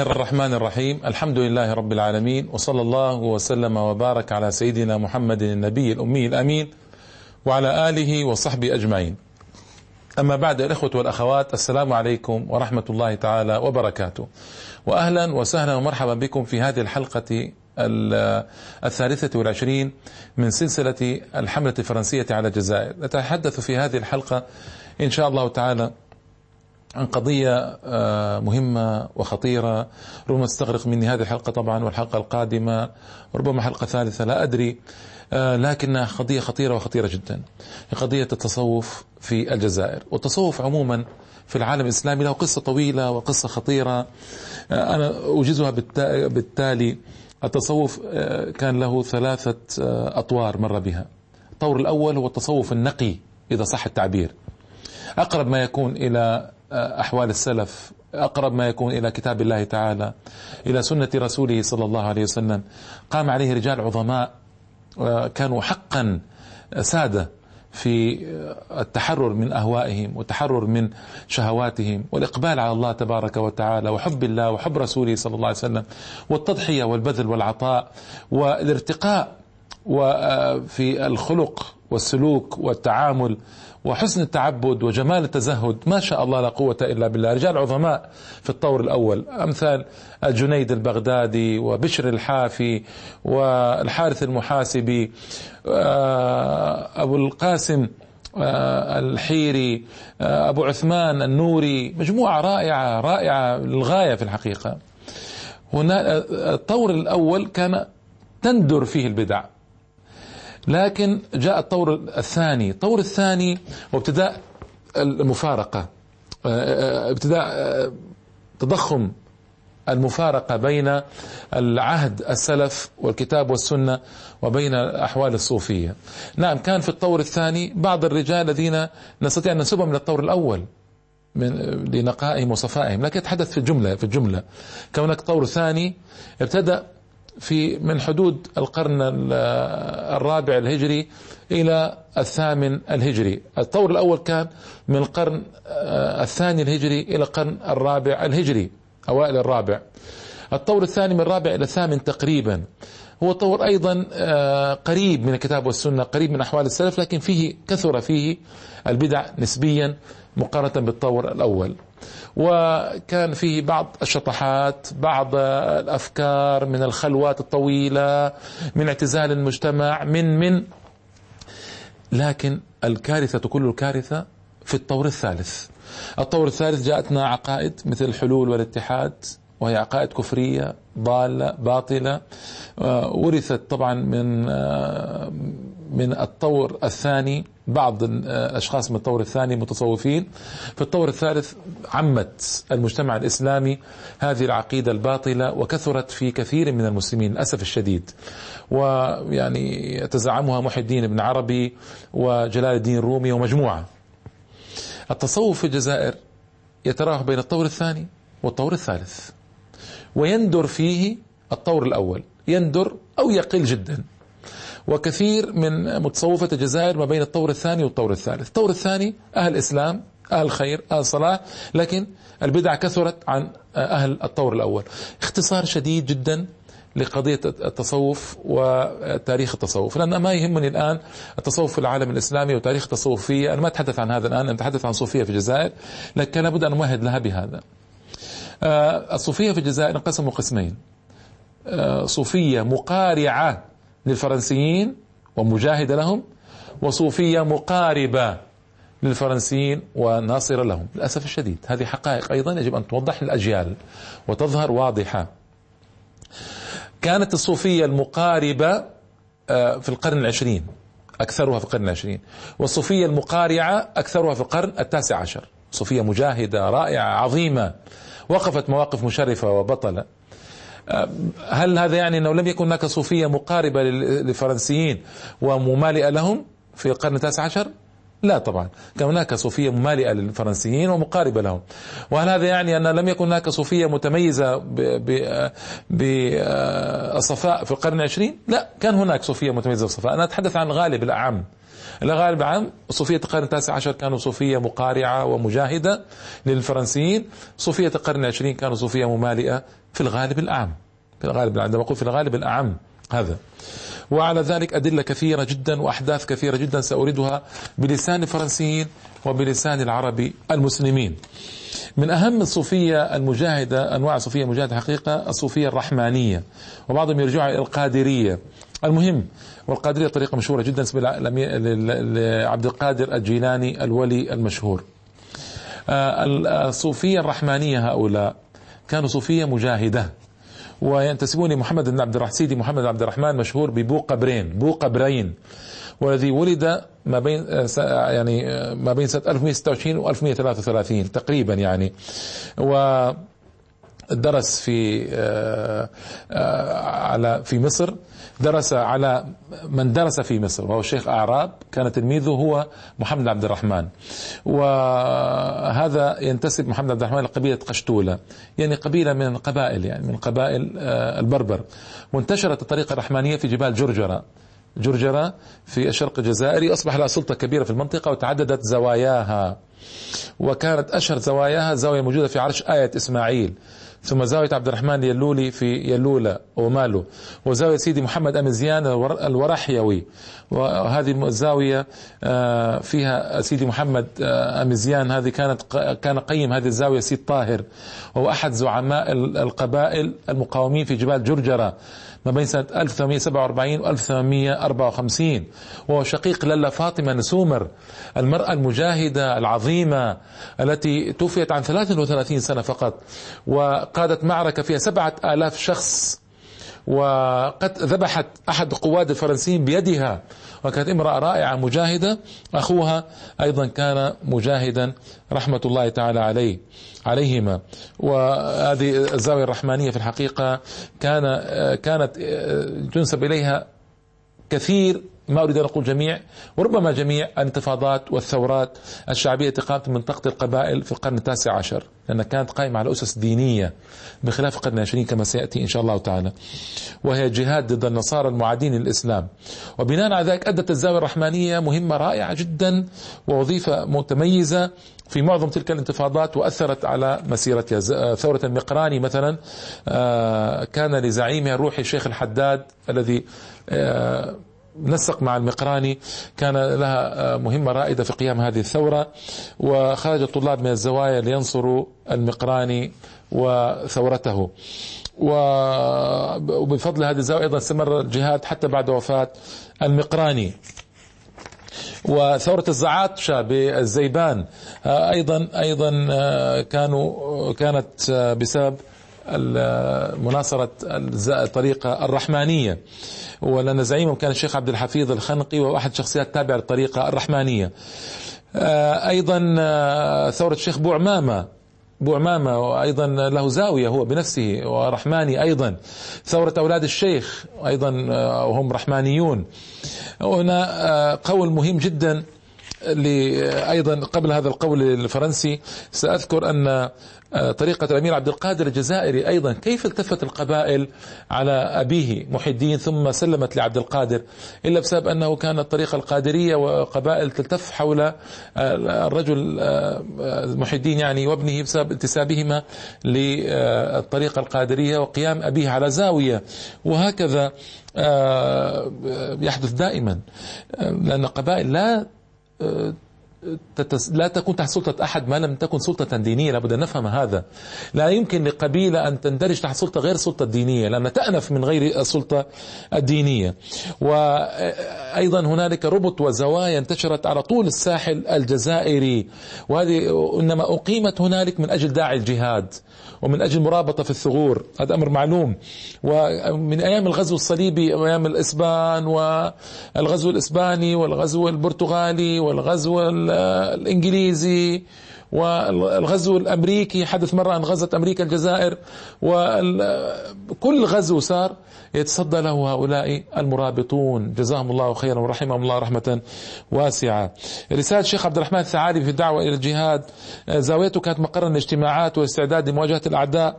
الرحمن الرحيم. الحمد لله رب العالمين وصلى الله وسلم وبارك على سيدنا محمد النبي الأمي الأمين وعلى آله وصحبه أجمعين. أما بعد الإخوة والأخوات السلام عليكم ورحمة الله تعالى وبركاته. وأهلا وسهلا ومرحبا بكم في هذه الحلقة الثالثة والعشرين من سلسلة الحملة الفرنسية على الجزائر. نتحدث في هذه الحلقة إن شاء الله تعالى عن قضية مهمة وخطيرة. ربما تستغرق مني هذه الحلقة طبعا والحلقة القادمة ربما حلقة ثالثة لا أدري. لكنها قضية خطيرة وخطيرة جدا. قضية التصوف في الجزائر. والتصوف عموما في العالم الإسلامي له قصة طويلة وقصة خطيرة. أنا أوجزها بالتالي التصوف كان له ثلاثة أطوار مر بها. الطور الأول هو التصوف النقي إذا صح التعبير. أقرب ما يكون إلى أحوال السلف أقرب ما يكون إلى كتاب الله تعالى إلى سنة رسوله صلى الله عليه وسلم. قام عليه رجال عظماء كانوا حقا سادة في التحرر من أهوائهم والتحرر من شهواتهم والإقبال على الله تبارك وتعالى وحب الله وحب رسوله صلى الله عليه وسلم والتضحية والبذل والعطاء والارتقاء وفي الخلق والسلوك والتعامل وحسن التعبد وجمال التزهد ما شاء الله لا قوة إلا بالله. رجال عظماء في الطور الأول أمثال الجنيد البغدادي وبشر الحافي والحارث المحاسبي أبو القاسم الحيري أبو عثمان النوري مجموعة رائعة رائعة للغاية في الحقيقة. هنا الطور الأول كان تندر فيه البدع. لكن جاء الطور الثاني. الطور الثاني وابتداء المفارقة ابتداء تضخم المفارقة بين العهد السلف والكتاب والسنة وبين أحوال الصوفية. نعم كان في الطور الثاني بعض الرجال الذين نستطيع أن ننسبهم من الطور الأول من لنقائهم وصفائهم لكن يتحدث في الجملة في الجملة. كونك طور ثاني ابتدأ في من حدود القرن الرابع الهجري إلى الثامن الهجري. الطور الأول كان من القرن الثاني الهجري إلى القرن الرابع الهجري أوائل الرابع. الطور الثاني من الرابع إلى الثامن تقريبا. هو طور أيضا قريب من الكتاب والسنة قريب من أحوال السلف لكن فيه كثر فيه البدع نسبيا مقارنة بالطور الأول. وكان فيه بعض الشطحات بعض الأفكار من الخلوات الطويلة من اعتزال المجتمع من من. لكن الكارثة كل الكارثة في الطور الثالث. الطور الثالث جاءتنا عقائد مثل الحلول والاتحاد وهي عقائد كفرية ضالة باطلة. ورثت طبعا من من الطور الثاني بعض الأشخاص من الطور الثاني متصوفين. في الطور الثالث عمت المجتمع الإسلامي هذه العقيدة الباطلة وكثرت في كثير من المسلمين للأسف الشديد. ويعني يتزعمها محي الدين بن عربي وجلال الدين الرومي ومجموعة. التصوف في الجزائر يتراوح بين الطور الثاني والطور الثالث ويندر فيه الطور الأول. يندر أو يقل جدا. وكثير من متصوفة الجزائر ما بين الطور الثاني والطور الثالث. الطور الثاني أهل إسلام أهل خير أهل صلاح لكن البدع كثرت عن أهل الطور الأول. اختصار شديد جدا لقضية التصوف وتاريخ التصوف. لأن ما يهمني الآن التصوف في العالم الإسلامي وتاريخ التصوف فيه أنا ما أتحدث عن هذا الآن أنا أتحدث عن صوفية في الجزائر لكن لابد أن أمهد لها بهذا. الصوفية في الجزائر انقسموا قسمين. صوفية مقارعة للفرنسيين ومجاهدة لهم وصوفية مقاربة للفرنسيين وناصرة لهم. للأسف الشديد هذه حقائق أيضا يجب أن توضح للأجيال وتظهر واضحة. كانت الصوفية المقاربة في القرن العشرين أكثرها في القرن العشرين والصوفية المقارعة أكثرها في القرن التاسع عشر. صوفية مجاهدة رائعة عظيمة وقفت مواقف مشرفة وبطلة. هل هذا يعني أنه لم يكن هناك صوفية مقاربة للفرنسيين وممالئة لهم في القرن التاسع عشر؟ لا طبعا. كان هناك صوفية ممالئة للفرنسيين ومقاربة لهم. وهل هذا يعني أن لم يكن هناك صوفية متميزة بالصفاء في القرن العشرين؟ لا كان هناك صوفية متميزة بالصفاء أنا أتحدث عن غالب الأعم. الغالب العام صوفية القرن التاسع عشر كانوا صوفية مقارعة ومجاهدة للفرنسيين. صوفية القرن العشرين كانوا صوفية ممالئة في الغالب الأعم في الغالب عندما أقول في الغالب الأعم هذا. وعلى ذلك أدلة كثيرة جدا وأحداث كثيرة جدا سأوردها بلسان الفرنسيين وبلسان العرب المسلمين. من أهم الصوفية المجاهدة أنواع الصوفية المجاهدة حقيقة الصوفية الرحمانية. وبعضهم يرجعوا إلى القادرية. المهم والقادرية طريقة مشهورة جدا اسمها لعبد القادر الجيلاني الولي المشهور. آه، الصوفية الرحمانية هؤلاء كانوا صوفية مجاهدة وينتسبون لمحمد بن عبد الرحمن سيدي محمد بن عبد الرحمن مشهور ببو قبرين بو قبرين والذي ولد ما بين آه، يعني آه، ما بين سنة 1126 و 1133 تقريبا يعني. و درس في على في مصر درس على من درس في مصر وهو الشيخ أعراب كان تلميذه هو محمد عبد الرحمن. وهذا ينتسب محمد عبد الرحمن لقبيلة قشتولة يعني قبيلة من القبائل يعني من قبائل آه، البربر. وانتشرت الطريقة الرحمانية في جبال جرجرة. جرجرة في الشرق الجزائري أصبح لها سلطة كبيرة في المنطقة وتعددت زواياها. وكانت أشهر زواياها زاوية موجودة في عرش آية إسماعيل. ثم زاوية عبد الرحمن يلولي في يلولة وماله وزاوية سيدي محمد أمزيان الورحيوي. وهذه الزاوية آه، فيها سيدي محمد آه، أمزيان هذه كانت كان قيم هذه الزاوية سيد طاهر وهو أحد زعماء القبائل المقاومين في جبال جرجرة ما بين سنة 1847 و 1854 وهو شقيق للا فاطمة نسومر المرأة المجاهدة العظيمة التي توفيت عن 33 سنة فقط. وقادت معركة فيها سبعة آلاف شخص وقد ذبحت أحد قواد الفرنسيين بيدها وكانت امرأة رائعة مجاهدة. أخوها أيضا كان مجاهدا رحمة الله تعالى عليه عليهما. وهذه الزاوية الرحمانية في الحقيقة كان كانت تنسب إليها كثير ما أريد أن أقول جميع وربما جميع الانتفاضات والثورات الشعبية التي قامت من منطقة القبائل في القرن التاسع عشر لأنها كانت قائمة على أسس دينية بخلاف القرن العشرين كما سيأتي إن شاء الله تعالى وهي جهاد ضد النصارى المعادين للإسلام. وبناء على ذلك أدت الزاوية الرحمانية مهمة رائعة جدا ووظيفة متميزة في معظم تلك الانتفاضات وأثرت على مسيرتها ثورة المقراني مثلا. آه، كان لزعيمها الروحي الشيخ الحداد الذي آه، نسق مع المقراني كان لها مهمة رائدة في قيام هذه الثورة وخرج الطلاب من الزوايا لينصروا المقراني وثورته. وبفضل هذه الزاوية أيضا استمر الجهاد حتى بعد وفاة المقراني. وثورة الزعاطشة بالزيبان أيضا أيضا كانوا كانت بسبب مناصرة الطريقة الرحمانية. ولأن زعيمهم كان الشيخ عبد الحفيظ الخنقي وأحد شخصيات تابعة للطريقة الرحمانية. آه، أيضا آه، ثورة الشيخ بوعمامة بوعمامة وأيضا له زاوية هو بنفسه ورحماني أيضا. ثورة أولاد الشيخ أيضا آه، وهم رحمانيون. هنا قول مهم جدا أيضا قبل هذا القول الفرنسي. سأذكر أن طريقة الأمير عبد القادر الجزائري أيضا. كيف التفت القبائل على أبيه محي الدين ثم سلمت لعبد القادر؟ إلا بسبب أنه كانت الطريقة القادرية وقبائل تلتف حول آه، الرجل آه، محي الدين يعني وابنه بسبب انتسابهما للطريقة القادرية وقيام أبيه على زاوية. وهكذا يحدث دائما لأن قبائل لا لا تكون تحت سلطة أحد ما لم تكن سلطة دينية لابد أن نفهم هذا. لا يمكن لقبيلة أن تندرج تحت سلطة غير السلطة الدينية لأن تأنف من غير السلطة الدينية. وأيضا هنالك ربط وزوايا انتشرت على طول الساحل الجزائري. وهذه إنما أقيمت هنالك من أجل داعي الجهاد ومن أجل مرابطة في الثغور. هذا أمر معلوم. ومن أيام الغزو الصليبي وأيام الإسبان والغزو الإسباني والغزو البرتغالي والغزو الإنجليزي والغزو الأمريكي حدث مرة ان غزت أمريكا الجزائر وكل غزو صار يتصدى له هؤلاء المرابطون. جزاهم الله خيرا ورحمهم الله رحمة واسعة. رسالة الشيخ عبد الرحمن الثعالبي في الدعوة إلى الجهاد. زاويته كانت مقرا الاجتماعات والاستعداد لمواجهة الأعداء.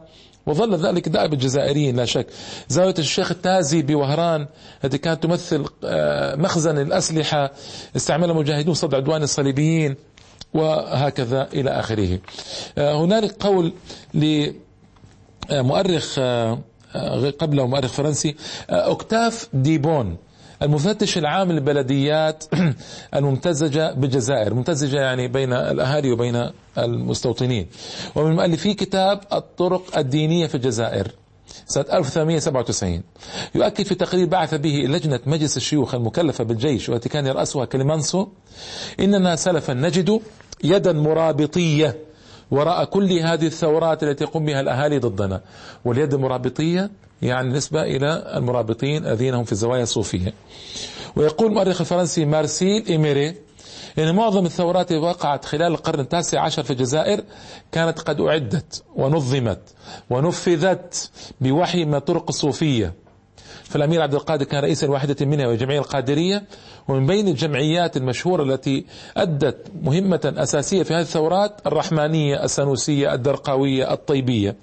وظل ذلك دائب الجزائريين لا شك. زاوية الشيخ التازي بوهران التي كانت تمثل آه، مخزن الأسلحة استعملها مجاهدون صد عدوان الصليبيين وهكذا إلى آخره. آه، هنالك قول لمؤرخ قبله مؤرخ فرنسي أوكتاف ديبون. المفتش العام للبلديات الممتزجة بالجزائر. ممتزجة يعني بين الأهالي وبين المستوطنين. ومن مؤلفي كتاب الطرق الدينية في الجزائر سنة 1897 يؤكد في تقرير بعث به لجنة مجلس الشيوخ المكلفة بالجيش والتي كان يرأسها كليمانسو إننا سلفا نجد يدا مرابطية وراء كل هذه الثورات التي يقوم بها الأهالي ضدنا. واليد المرابطية يعني نسبة إلى المرابطين الذين هم في الزوايا الصوفية. ويقول المؤرخ الفرنسي مارسيل إيميري إن معظم الثورات وقعت خلال القرن التاسع عشر في الجزائر كانت قد أعدت ونظمت ونفذت بوحي من الطرق الصوفية. فالأمير عبد القادر كان رئيسا واحدة منها والجمعية القادرية ومن بين الجمعيات المشهورة التي أدت مهمة أساسية في هذه الثورات الرحمانية السنوسية الدرقاوية الطيبية.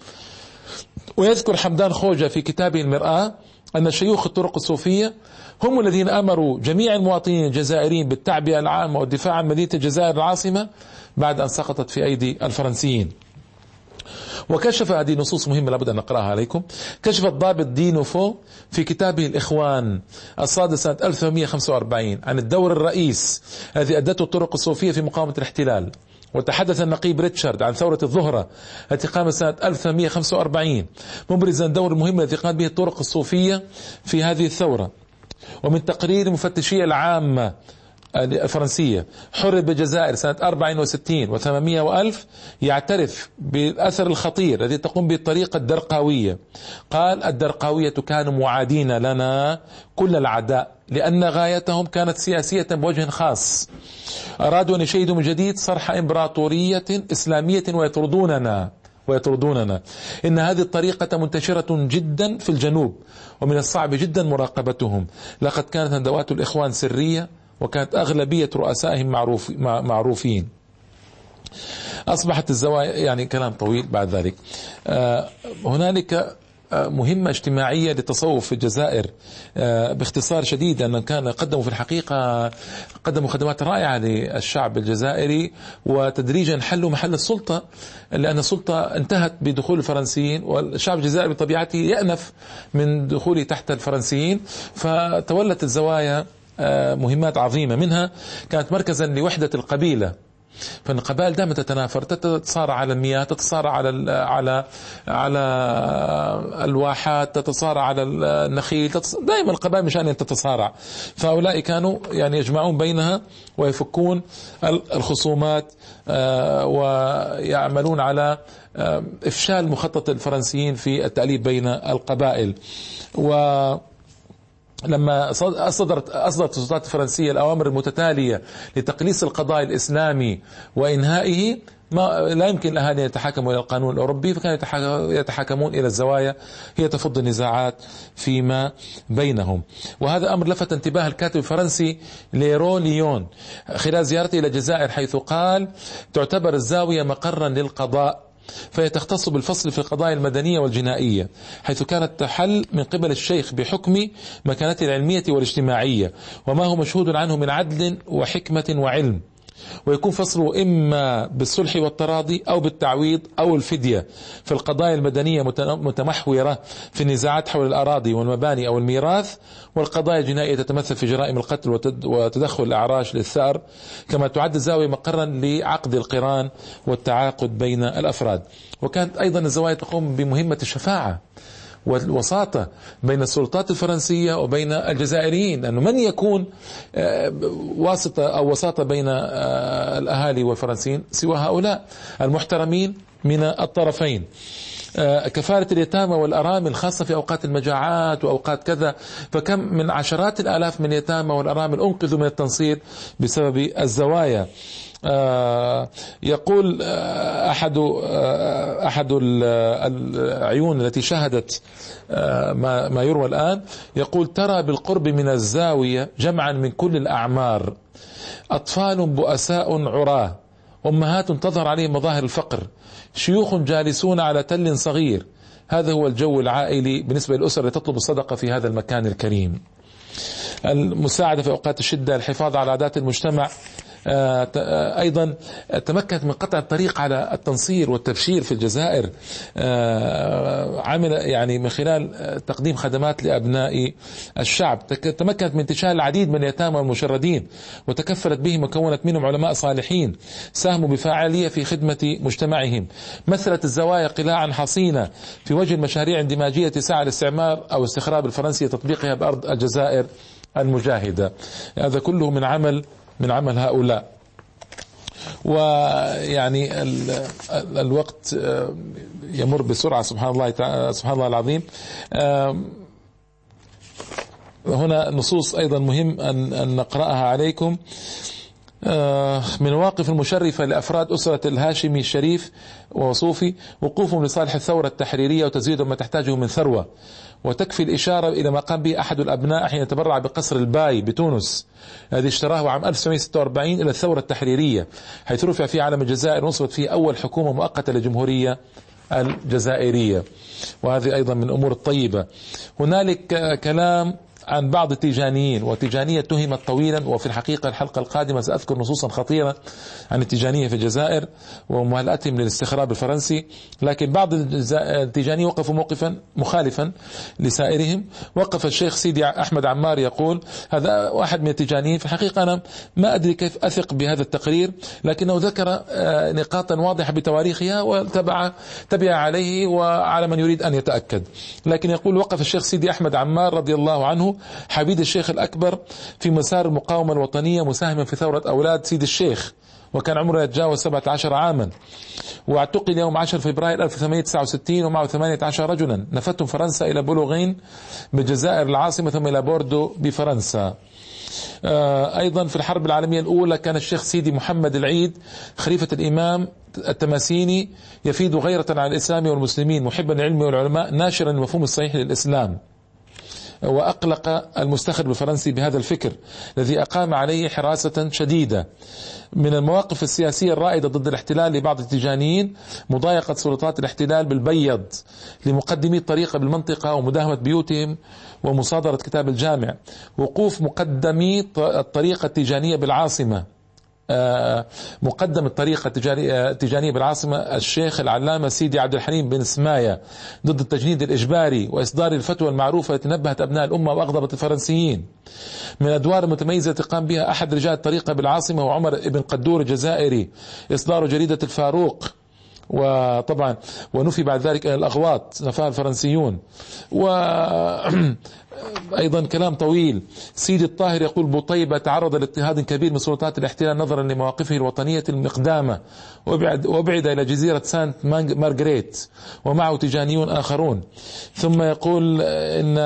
ويذكر حمدان خوجة في كتابه المرآة أن شيوخ الطرق الصوفية هم الذين أمروا جميع المواطنين الجزائريين بالتعبئة العامة والدفاع عن مدينة الجزائر العاصمة بعد أن سقطت في أيدي الفرنسيين. وكشف هذه نصوص مهمة لابد أن نقرأها عليكم. كشف الضابط دينوفو في كتابه الإخوان الصادر سنة 1845 عن الدور الرئيس الذي أدته الطرق الصوفية في مقاومة الاحتلال. وتحدث النقيب ريتشارد عن ثورة الظهرة التي قامت سنة 1845 مبرزا دور المهم الذي قامت به الطرق الصوفية في هذه الثورة. ومن تقرير المفتشية العامة الفرنسية حرر بالجزائر سنة 64 و800 وألف يعترف بالأثر الخطير الذي تقوم به الطريقة الدرقاوية. قال الدرقاوية كانوا معادين لنا كل العداء. لأن غايتهم كانت سياسية بوجه خاص. أرادوا أن يشيدوا من جديد صرح إمبراطورية إسلامية ويطردوننا ويطردوننا. إن هذه الطريقة منتشرة جدا في الجنوب ومن الصعب جدا مراقبتهم. لقد كانت ندوات الإخوان سرية وكانت أغلبية رؤسائهم معروف معروفين. أصبحت الزوايا يعني كلام طويل بعد ذلك. آه، هنالك مهمة اجتماعية للتصوف في الجزائر آه، باختصار شديد أن كان قدموا في الحقيقة قدموا خدمات رائعة للشعب الجزائري وتدريجا حلوا محل السلطة لأن السلطة انتهت بدخول الفرنسيين والشعب الجزائري بطبيعته يأنف من دخوله تحت الفرنسيين فتولت الزوايا آه، مهمات عظيمة. منها كانت مركزا لوحدة القبيلة فالقبائل دائما تتنافر تتصارع على المياه تتصارع على على على الواحات تتصارع على النخيل دائما القبائل مشان ان تتصارع. فهؤلاء كانوا يعني يجمعون بينها ويفكون الخصومات آه، ويعملون على آه، إفشال مخطط الفرنسيين في التأليف بين القبائل. و لما أصدرت أصدرت السلطات الفرنسية الأوامر المتتالية لتقليص القضاء الإسلامي وإنهائه ما لا يمكن الأهالي أن يتحاكموا إلى القانون الأوروبي فكانوا يتحاكمون إلى الزوايا. هي تفض النزاعات فيما بينهم. وهذا أمر لفت انتباه الكاتب الفرنسي ليرو ليون خلال زيارته إلى الجزائر حيث قال تعتبر الزاوية مقرا للقضاء فهي تختص بالفصل في القضايا المدنية والجنائية حيث كانت تحل من قبل الشيخ بحكم مكانته العلمية والاجتماعية وما هو مشهود عنه من عدل وحكمة وعلم. ويكون فصله إما بالصلح والتراضي أو بالتعويض أو الفدية. في القضايا المدنية متمحورة في النزاعات حول الأراضي والمباني أو الميراث والقضايا الجنائية تتمثل في جرائم القتل وتدخل الأعراش للثأر كما تعد الزاوية مقرا لعقد القران والتعاقد بين الأفراد. وكانت أيضا الزوايا تقوم بمهمة الشفاعة. والوساطة بين السلطات الفرنسية وبين الجزائريين لأنه من يكون آه، واسطة أو وساطة بين آه، الأهالي والفرنسيين سوى هؤلاء المحترمين من الطرفين. كفالة اليتامى والأرامل خاصة في أوقات المجاعات وأوقات كذا فكم من عشرات الآلاف من اليتامى والأرامل أنقذوا من التنصير بسبب الزوايا. آه، يقول آه، أحد آه، أحد العيون التي شاهدت ما ما يروى الآن يقول ترى بالقرب من الزاوية جمعا من كل الأعمار أطفال بؤساء عراة أمهات تظهر عليهم مظاهر الفقر شيوخ جالسون على تل صغير. هذا هو الجو العائلي بالنسبة للأسر اللي تطلب الصدقة في هذا المكان الكريم. المساعدة في أوقات الشدة الحفاظ على عادات المجتمع آه، آه، أيضا تمكنت من قطع الطريق على التنصير والتبشير في الجزائر آه، عمل يعني من خلال تقديم خدمات لأبناء الشعب. تمكنت من انتشال العديد من اليتامى والمشردين وتكفلت بهم وكونت منهم علماء صالحين ساهموا بفاعليه في خدمة مجتمعهم. مثلت الزوايا قلاعا حصينة في وجه المشاريع اندماجية تسعى الاستعمار أو استخراب الفرنسي تطبيقها بأرض الجزائر المجاهدة. هذا كله من عمل من عمل هؤلاء. ويعني الوقت آه، يمر بسرعة سبحان الله سبحان الله العظيم. هنا نصوص أيضا مهم أن نقرأها عليكم. آه، من المواقف المشرفة لأفراد أسرة الهاشمي الشريف وصوفي وقوفهم لصالح الثورة التحريرية وتزويد ما تحتاجه من ثروة. وتكفي الإشارة إلى ما قام به أحد الأبناء حين تبرع بقصر الباي بتونس. الذي اشتراه عام 1946 إلى الثورة التحريرية حيث رفع فيه علم الجزائر ونصبت فيه أول حكومة مؤقتة للجمهورية الجزائرية. وهذه أيضا من الأمور الطيبة. هنالك كلام عن بعض التيجانيين والتيجانية تهمت طويلا وفي الحقيقة الحلقة القادمة سأذكر نصوصا خطيرة عن التيجانية في الجزائر ومهلأتهم للاستخراب الفرنسي لكن بعض التيجانية وقفوا موقفا مخالفا لسائرهم. وقف الشيخ سيدي أحمد عمار يقول هذا واحد من التيجانيين في الحقيقة أنا ما أدري كيف أثق بهذا التقرير لكنه ذكر آه، نقاطا واضحة بتواريخها وتبع تبع عليه وعلى من يريد أن يتأكد. لكن يقول وقف الشيخ سيدي أحمد عمار رضي الله عنه حبيد الشيخ الأكبر في مسار المقاومة الوطنية مساهما في ثورة أولاد سيد الشيخ وكان عمره يتجاوز 17 عاما. واعتقل يوم 10 فبراير 1869 ومعه 18 رجلا. نفتهم فرنسا إلى بولوغين بالجزائر العاصمة ثم إلى بوردو بفرنسا. آه، أيضا في الحرب العالمية الأولى كان الشيخ سيدي محمد العيد خليفة الإمام التماسيني يفيد غيرة على الإسلام والمسلمين محبا للعلم والعلماء ناشرا المفهوم الصحيح للإسلام. وأقلق المستخرب الفرنسي بهذا الفكر الذي أقام عليه حراسة شديدة. من المواقف السياسية الرائدة ضد الاحتلال لبعض التجانيين مضايقة سلطات الاحتلال بالبيض لمقدمي الطريقة بالمنطقة ومداهمة بيوتهم ومصادرة كتاب الجامع. وقوف مقدمي الطريقة التيجانية بالعاصمة. مقدم الطريقة التجارية بالعاصمة الشيخ العلامة سيدي عبد الحليم بن سماية ضد التجنيد الإجباري وإصدار الفتوى المعروفة التي نبهت أبناء الأمة وأغضبت الفرنسيين. من الأدوار المتميزة التي قام بها أحد رجال الطريقة بالعاصمة وعمر بن قدور الجزائري. إصدار جريدة الفاروق وطبعا ونفي بعد ذلك الأغواط نفاها الفرنسيون. و أيضا كلام طويل. سيدي الطاهر يقول بوطيبة تعرض لاضطهاد كبير من سلطات الاحتلال نظرا لمواقفه الوطنية المقدامة وبعد, وبعد إلى جزيرة سانت مارغريت ومعه تجانيون آخرون. ثم يقول إن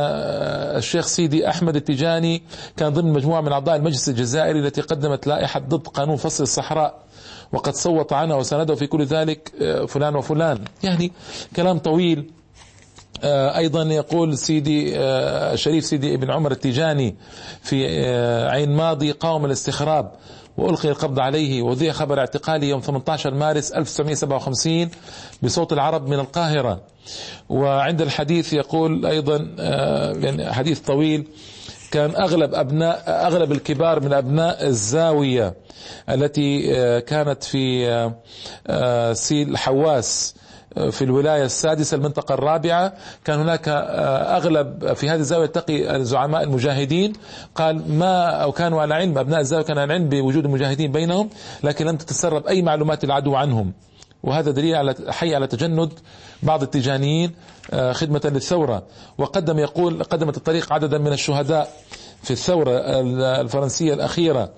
الشيخ سيدي أحمد التجاني كان ضمن مجموعة من أعضاء المجلس الجزائري التي قدمت لائحة ضد قانون فصل الصحراء وقد صوت عنها وسنده في كل ذلك فلان وفلان. يعني كلام طويل. آه، أيضا يقول سيدي آه، شريف سيدي ابن عمر التيجاني في آه، عين ماضي قاوم الاستخراب وألقي القبض عليه وذيع خبر اعتقاله يوم 18 مارس 1957 بصوت العرب من القاهرة. وعند الحديث يقول أيضا يعني حديث طويل كان أغلب أبناء أغلب الكبار من أبناء الزاوية التي كانت في سيل حواس في الولاية السادسة المنطقة الرابعة. كان هناك آه، أغلب في هذه الزاوية تقي زعماء المجاهدين. قال ما أو كانوا على علم أبناء الزاوية كانوا على علم بوجود المجاهدين بينهم لكن لم تتسرب أي معلومات العدو عنهم. وهذا دليل على حي على تجند بعض التيجانيين آه، خدمة للثورة. وقدم يقول قدمت الطريق عددا من الشهداء في الثورة الفرنسية الأخيرة.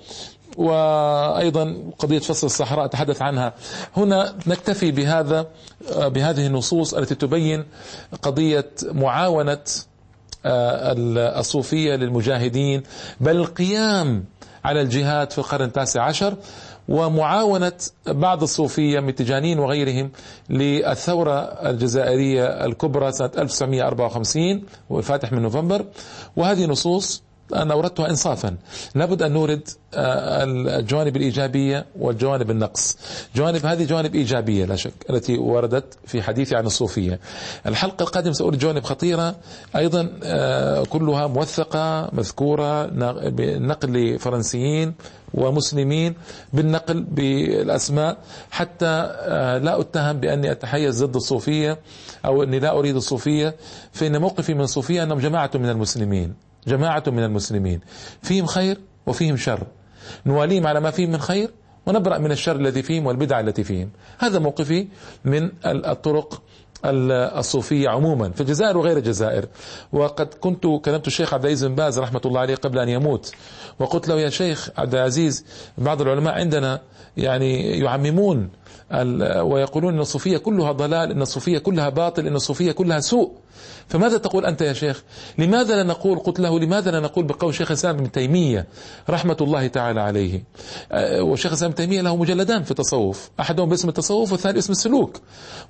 وأيضا قضية فصل الصحراء تحدث عنها. هنا نكتفي بهذا بهذه النصوص التي تبين قضية معاونة آه، الصوفية للمجاهدين بل القيام على الجهاد في القرن التاسع عشر ومعاونة بعض الصوفية من تجانين وغيرهم للثورة الجزائرية الكبرى سنة 1954 والفاتح من نوفمبر. وهذه نصوص أنا أوردتها إنصافا. لابد أن نورد آه، الجوانب الإيجابية والجوانب النقص. جوانب هذه جوانب إيجابية لا شك التي وردت في حديثي عن الصوفية. الحلقة القادمة سأقول جوانب خطيرة أيضا آه، كلها موثقة مذكورة بنقل فرنسيين ومسلمين بالنقل بالأسماء. حتى آه، لا أتهم بأني أتحيز ضد الصوفية أو أني لا أريد الصوفية فإن موقفي من الصوفية أنهم جماعة من المسلمين. جماعة من المسلمين. فيهم خير وفيهم شر. نواليهم على ما فيهم من خير ونبرأ من الشر الذي فيهم والبدع التي فيهم. هذا موقفي من الطرق الصوفية عموما. في الجزائر وغير الجزائر. وقد كنت كلمت الشيخ عبد العزيز بن باز رحمة الله عليه قبل أن يموت. وقلت له يا شيخ عبد العزيز بعض العلماء عندنا يعني يعممون ويقولون إن الصوفية كلها ضلال إن الصوفية كلها باطل إن الصوفية كلها سوء. فماذا تقول أنت يا شيخ؟ لماذا لا نقول قلت له لماذا لا نقول بقول شيخ الإسلام ابن تيمية رحمة الله تعالى عليه؟ آه، وشيخ الإسلام ابن تيمية له مجلدان في التصوف أحدهم باسم التصوف والثاني اسم السلوك.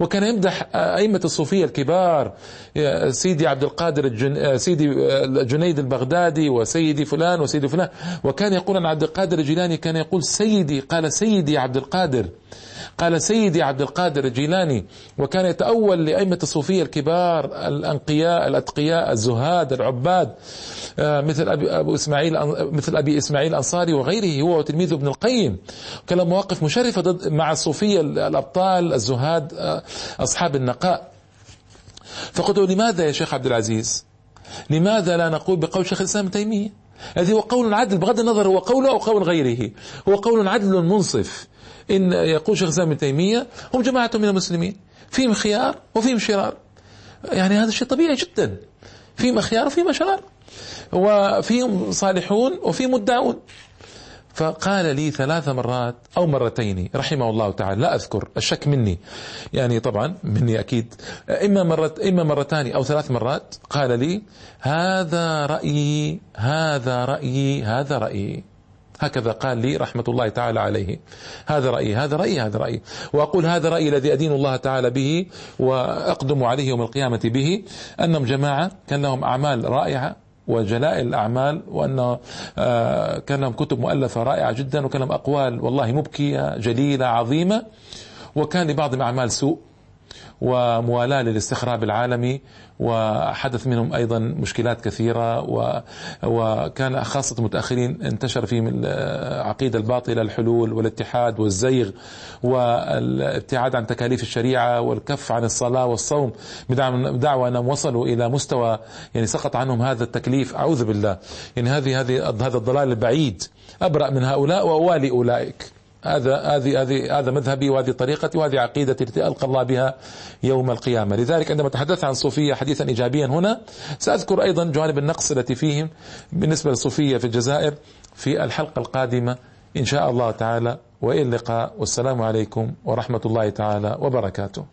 وكان يمدح أئمة الصوفية الكبار سيدي عبد القادر الجن... آه، سيدي آه، جنيد البغدادي وسيدي فلان وسيدي فلان. وكان يقول عن عبد القادر الجيلاني كان يقول سيدي قال سيدي عبد القادر. قال سيدي عبد القادر الجيلاني وكان يتأول لأئمة الصوفية الكبار الأنقياء الأتقياء الزهاد العباد آه، مثل أبي أبو إسماعيل مثل أبي إسماعيل الأنصاري وغيره هو وتلميذه ابن القيم. كان مواقف مشرفة ضد مع الصوفية الأبطال الزهاد آه، أصحاب النقاء. فقلت لماذا يا شيخ عبد العزيز؟ لماذا لا نقول بقول شيخ الإسلام تيمية؟ هذه هو قول عدل بغض النظر هو قوله أو قول غيره. هو قول عدل منصف. إن يقول شيخ الإسلام ابن تيمية هم جماعة من المسلمين فيهم خيار وفيهم شرار. يعني هذا شيء طبيعي جدا. فيهم خيار وفيهم شرار. وفيهم صالحون وفيهم مدعون. فقال لي ثلاث مرات أو مرتين رحمه الله تعالى لا أذكر الشك مني. يعني طبعا مني أكيد. إما مرة إما مرتان أو ثلاث مرات قال لي هذا رأيي هذا رأيي هذا رأيي. هكذا قال لي رحمة الله تعالى عليه. هذا رأيي هذا رأيي هذا رأيي. وأقول هذا رأيي الذي أدين الله تعالى به وأقدم عليه يوم القيامة به أنهم جماعة كان لهم أعمال رائعة وجلائل الأعمال وأن آه، كان لهم كتب مؤلفة رائعة جدا وكان لهم أقوال والله مبكية جليلة عظيمة. وكان لبعضهم أعمال سوء. وموالاة للاستخراب العالمي وحدث منهم أيضا مشكلات كثيرة وكان خاصة المتأخرين انتشر فيهم العقيدة الباطلة الحلول والاتحاد والزيغ والابتعاد عن تكاليف الشريعة والكف عن الصلاة والصوم بدعوى أنهم وصلوا إلى مستوى يعني سقط عنهم هذا التكليف. أعوذ بالله. يعني هذه هذه هذا الضلال البعيد أبرأ من هؤلاء وأوالي أولئك. هذا هذه هذه هذا مذهبي وهذه طريقتي وهذه عقيدتي التي ألقى الله بها يوم القيامة، لذلك عندما تحدثت عن الصوفيه حديثا ايجابيا هنا سأذكر أيضا جوانب النقص التي فيهم بالنسبة للصوفيه في الجزائر في الحلقة القادمة إن شاء الله تعالى. وإلى اللقاء. والسلام عليكم ورحمة الله تعالى وبركاته.